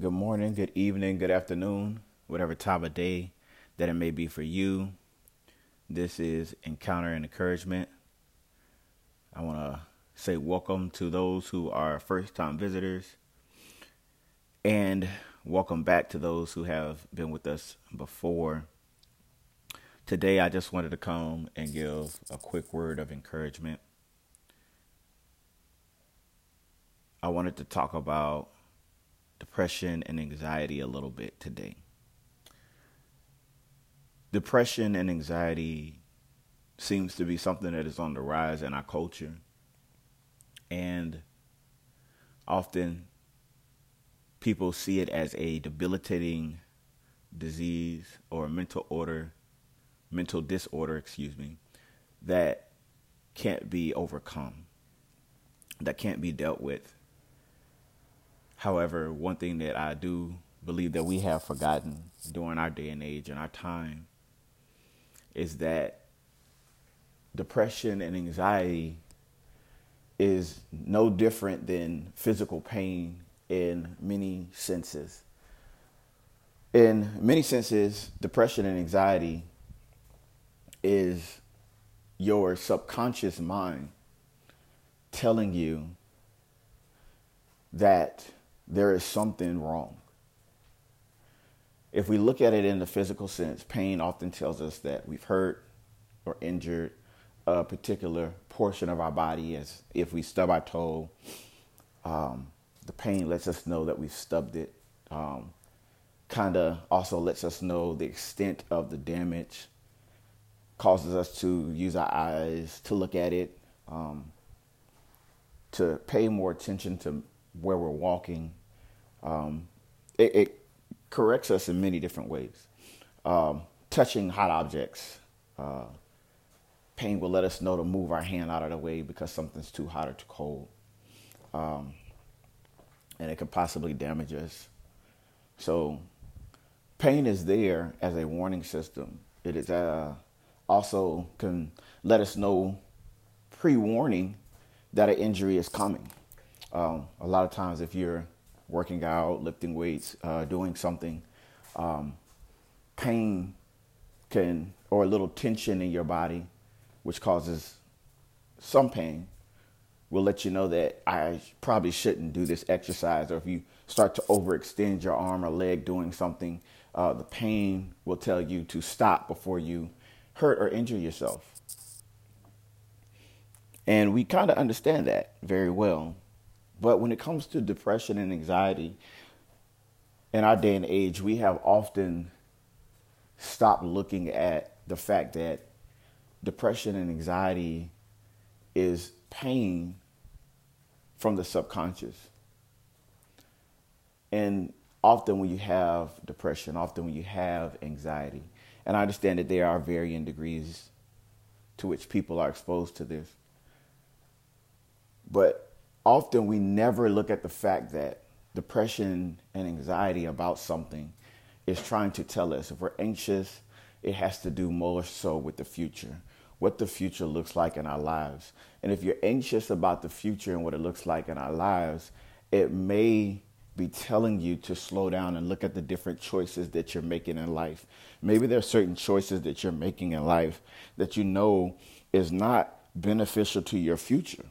Good morning, good evening, good afternoon, whatever time of day that it may be for you. This is Encounter and Encouragement. I want to say welcome to those who are first time visitors and welcome back to those who have been with us before. Today, I just wanted to come and give a quick word of encouragement. I wanted to talk about depression and anxiety a little bit today. Depression and anxiety seems to be something that is on the rise in our culture. And often people see it as a debilitating disease or mental order, mental disorder, excuse me, that can't be overcome, that can't be dealt with However, one thing that I do believe that we have forgotten during our day and age and our time is that depression and anxiety is no different than physical pain in many senses. In many senses, depression and anxiety is your subconscious mind telling you that there is something wrong. If we look at it in the physical sense, pain often tells us that we've hurt or injured a particular portion of our body, as if we stub our toe. Um, the pain lets us know that we've stubbed it. Um, kind of also lets us know the extent of the damage, causes us to use our eyes to look at it, um, to pay more attention to where we're walking. Um, it, it, corrects us in many different ways. Um, touching hot objects, uh, pain will let us know to move our hand out of the way because something's too hot or too cold. Um, and it could possibly damage us. So, pain is there as a warning system. It is uh, also can let us know pre warning that an injury is coming. Um, a lot of times, if you're working out, lifting weights, uh, doing something, um, pain can, or a little tension in your body, which causes some pain, will let you know that I probably shouldn't do this exercise. Or if you start to overextend your arm or leg doing something, uh, the pain will tell you to stop before you hurt or injure yourself. And we kind of understand that very well. But when it comes to depression and anxiety, in our day and age, we have often stopped looking at the fact that depression and anxiety is pain from the subconscious. And often when you have depression, often when you have anxiety, and I understand that there are varying degrees to which people are exposed to this. But often we never look at the fact that depression and anxiety about something is trying to tell us if we're anxious, it has to do more so with the future, what the future looks like in our lives. And if you're anxious about the future and what it looks like in our lives, it may be telling you to slow down and look at the different choices that you're making in life. Maybe there are certain choices that you're making in life that you know is not beneficial to your future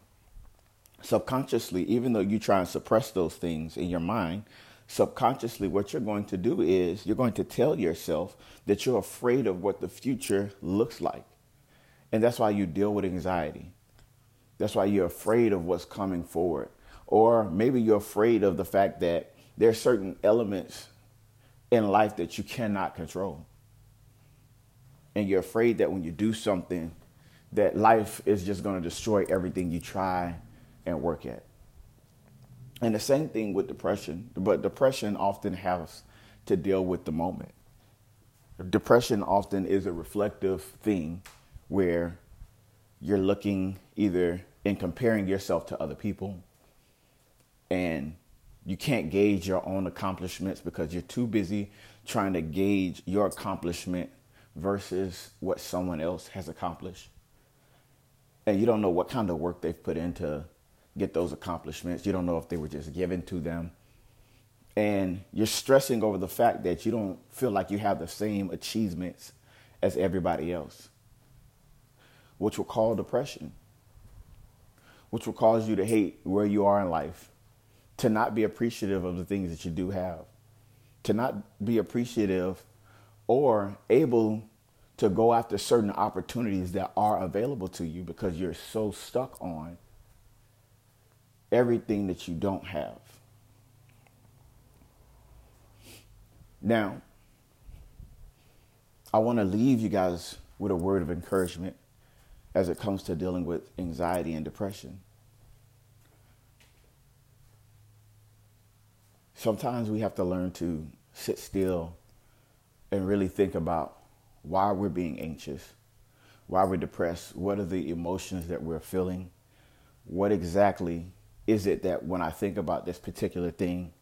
subconsciously, even though you try and suppress those things in your mind, subconsciously, what you're going to do is you're going to tell yourself that you're afraid of what the future looks like. And that's why you deal with anxiety. That's why you're afraid of what's coming forward. Or maybe you're afraid of the fact that there are certain elements in life that you cannot control. And you're afraid that when you do something, that life is just going to destroy everything you try and work at. And the same thing with depression, but depression often has to deal with the moment. Depression often is a reflective thing where you're looking either in comparing yourself to other people and you can't gauge your own accomplishments because you're too busy trying to gauge your accomplishment versus what someone else has accomplished. And you don't know what kind of work they've put into get those accomplishments. You don't know if they were just given to them. and you're stressing over the fact that you don't feel like you have the same achievements as everybody else, which will cause depression, which will cause you to hate where you are in life, to not be appreciative of the things that you do have, to not be appreciative or able to go after certain opportunities that are available to you because you're so stuck on everything that you don't have. Now, I want to leave you guys with a word of encouragement as it comes to dealing with anxiety and depression. Sometimes we have to learn to sit still and really think about why we're being anxious, why we're depressed, what are the emotions that we're feeling, what exactly is it that when I think about this particular thing,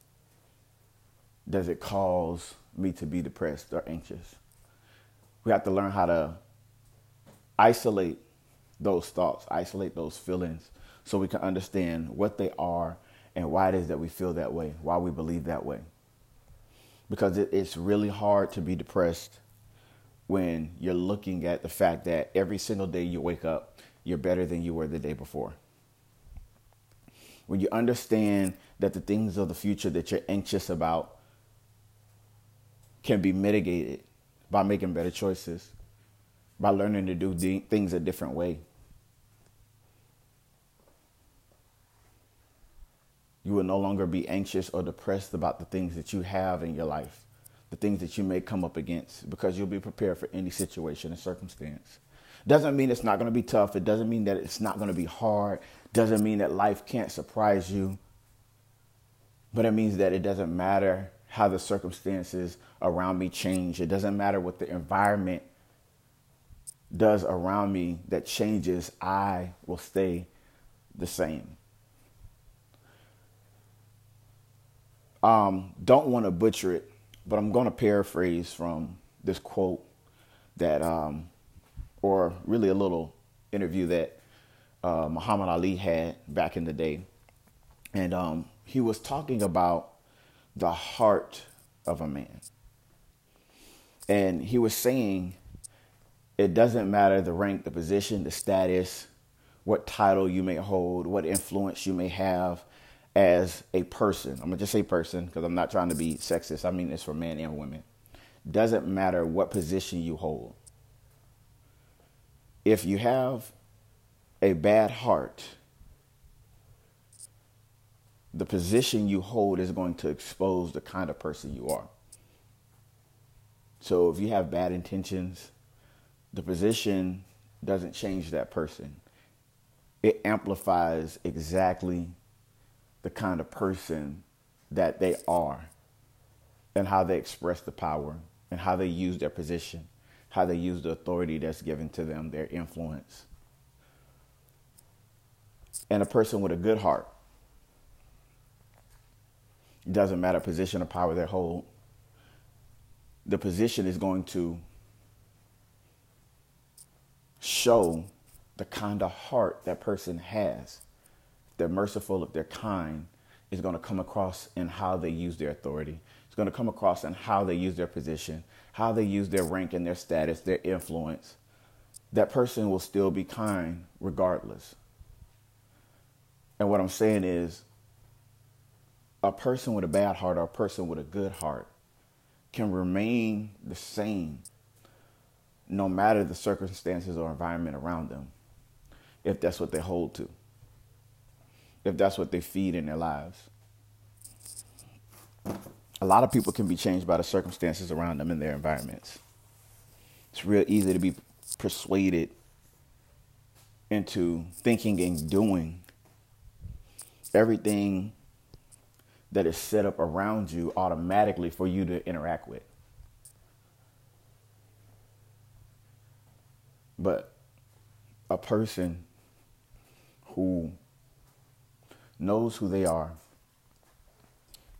does it cause me to be depressed or anxious? We have to learn how to isolate those thoughts, isolate those feelings, so we can understand what they are and why it is that we feel that way, why we believe that way. Because it, it's really hard to be depressed when you're looking at the fact that every single day you wake up, you're better than you were the day before. When you understand that the things of the future that you're anxious about can be mitigated by making better choices, by learning to do things a different way. You will no longer be anxious or depressed about the things that you have in your life, the things that you may come up against, because you'll be prepared for any situation and circumstance. Doesn't mean it's not going to be tough. It doesn't mean that it's not going to be hard. Doesn't mean that life can't surprise you. But it means that it doesn't matter how the circumstances around me change. It doesn't matter what the environment does around me that changes, I will stay the same. Um, don't want to butcher it, but I'm going to paraphrase from this quote that, um, or really a little interview that uh, Muhammad Ali had back in the day. And um, he was talking about the heart of a man. And he was saying it doesn't matter the rank, the position, the status, what title you may hold, what influence you may have as a person. I'm going to just say person because I'm not trying to be sexist. I mean this for men and women. Doesn't matter what position you hold. If you have a bad heart, the position you hold is going to expose the kind of person you are. So if you have bad intentions, the position doesn't change that person. It amplifies exactly the kind of person that they are and how they express the power and how they use their position, how they use the authority that's given to them, their influence. And a person with a good heart, it doesn't matter position or power they hold, the position is going to show the kind of heart that person has. If they're merciful, if they're kind, is going to come across in how they use their authority. Going to come across in how they use their position, how they use their rank and their status, their influence. That person will still be kind regardless. And what I'm saying is, a person with a bad heart or a person with a good heart can remain the same no matter the circumstances or environment around them if that's what they hold to, if that's what they feed in their lives. A lot of people can be changed by the circumstances around them in their environments. It's real easy to be persuaded into thinking and doing everything that is set up around you automatically for you to interact with. But a person who knows who they are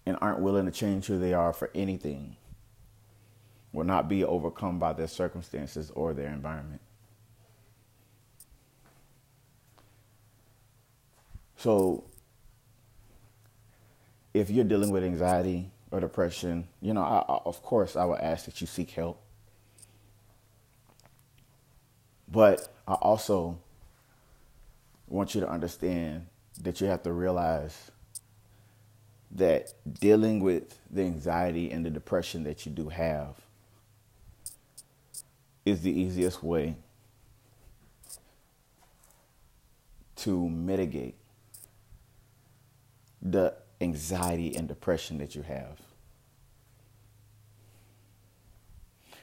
and aren't willing to change who they are for anything will not be overcome by their circumstances or their environment. So if you're dealing with anxiety or depression, you know, I, I, of course, I would ask that you seek help. But I also want you to understand that you have to realize that dealing with the anxiety and the depression that you do have is the easiest way to mitigate the anxiety and depression that you have.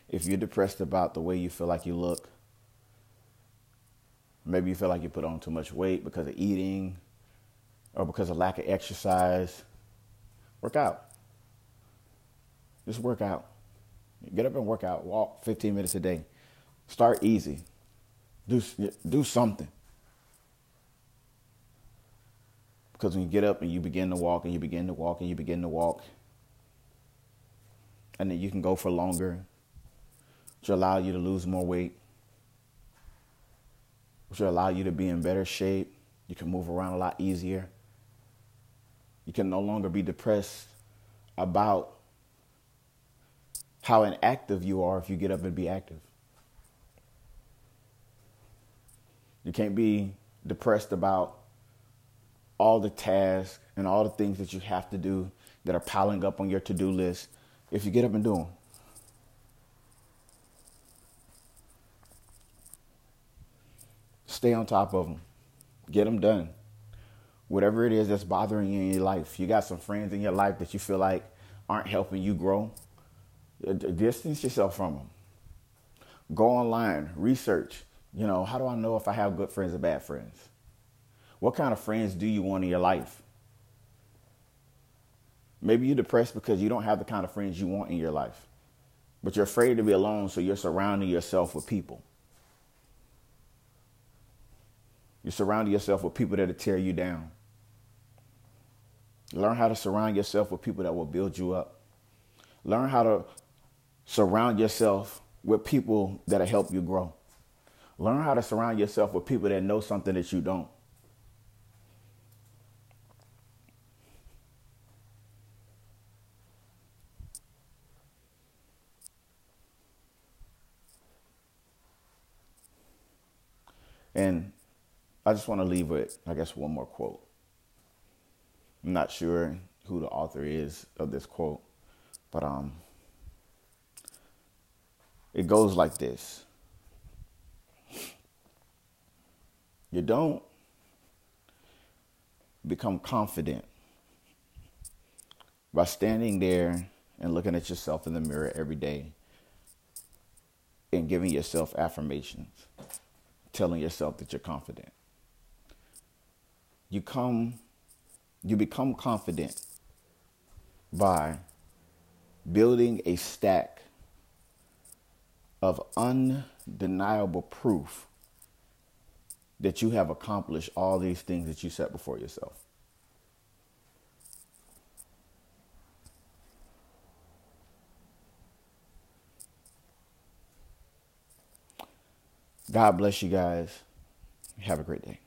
If you're depressed about the way you feel like you look, maybe you feel like you put on too much weight because of eating or because of lack of exercise, work out. Just work out. Get up and work out. Walk 15 minutes a day. Start easy. Do, do something. Because when you get up and you begin to walk and you begin to walk and you begin to walk, and then you can go for longer, which will allow you to lose more weight, which will allow you to be in better shape. You can move around a lot easier. You can no longer be depressed about how inactive you are if you get up and be active. You can't be depressed about all the tasks and all the things that you have to do that are piling up on your to do list if you get up and do them. Stay on top of them, get them done. Whatever it is that's bothering you in your life, you got some friends in your life that you feel like aren't helping you grow, uh, distance yourself from them. Go online, research. You know, how do I know if I have good friends or bad friends? What kind of friends do you want in your life? Maybe you're depressed because you don't have the kind of friends you want in your life, but you're afraid to be alone, so you're surrounding yourself with people. You're surrounding yourself with people that'll tear you down. Learn how to surround yourself with people that will build you up. Learn how to surround yourself with people that'll help you grow. Learn how to surround yourself with people that know something that you don't. And I just want to leave with, I guess, one more quote. I'm not sure who the author is of this quote, but um, it goes like this You don't become confident by standing there and looking at yourself in the mirror every day and giving yourself affirmations telling yourself that you're confident. You come you become confident by building a stack of undeniable proof that you have accomplished all these things that you set before yourself. God bless you guys. Have a great day.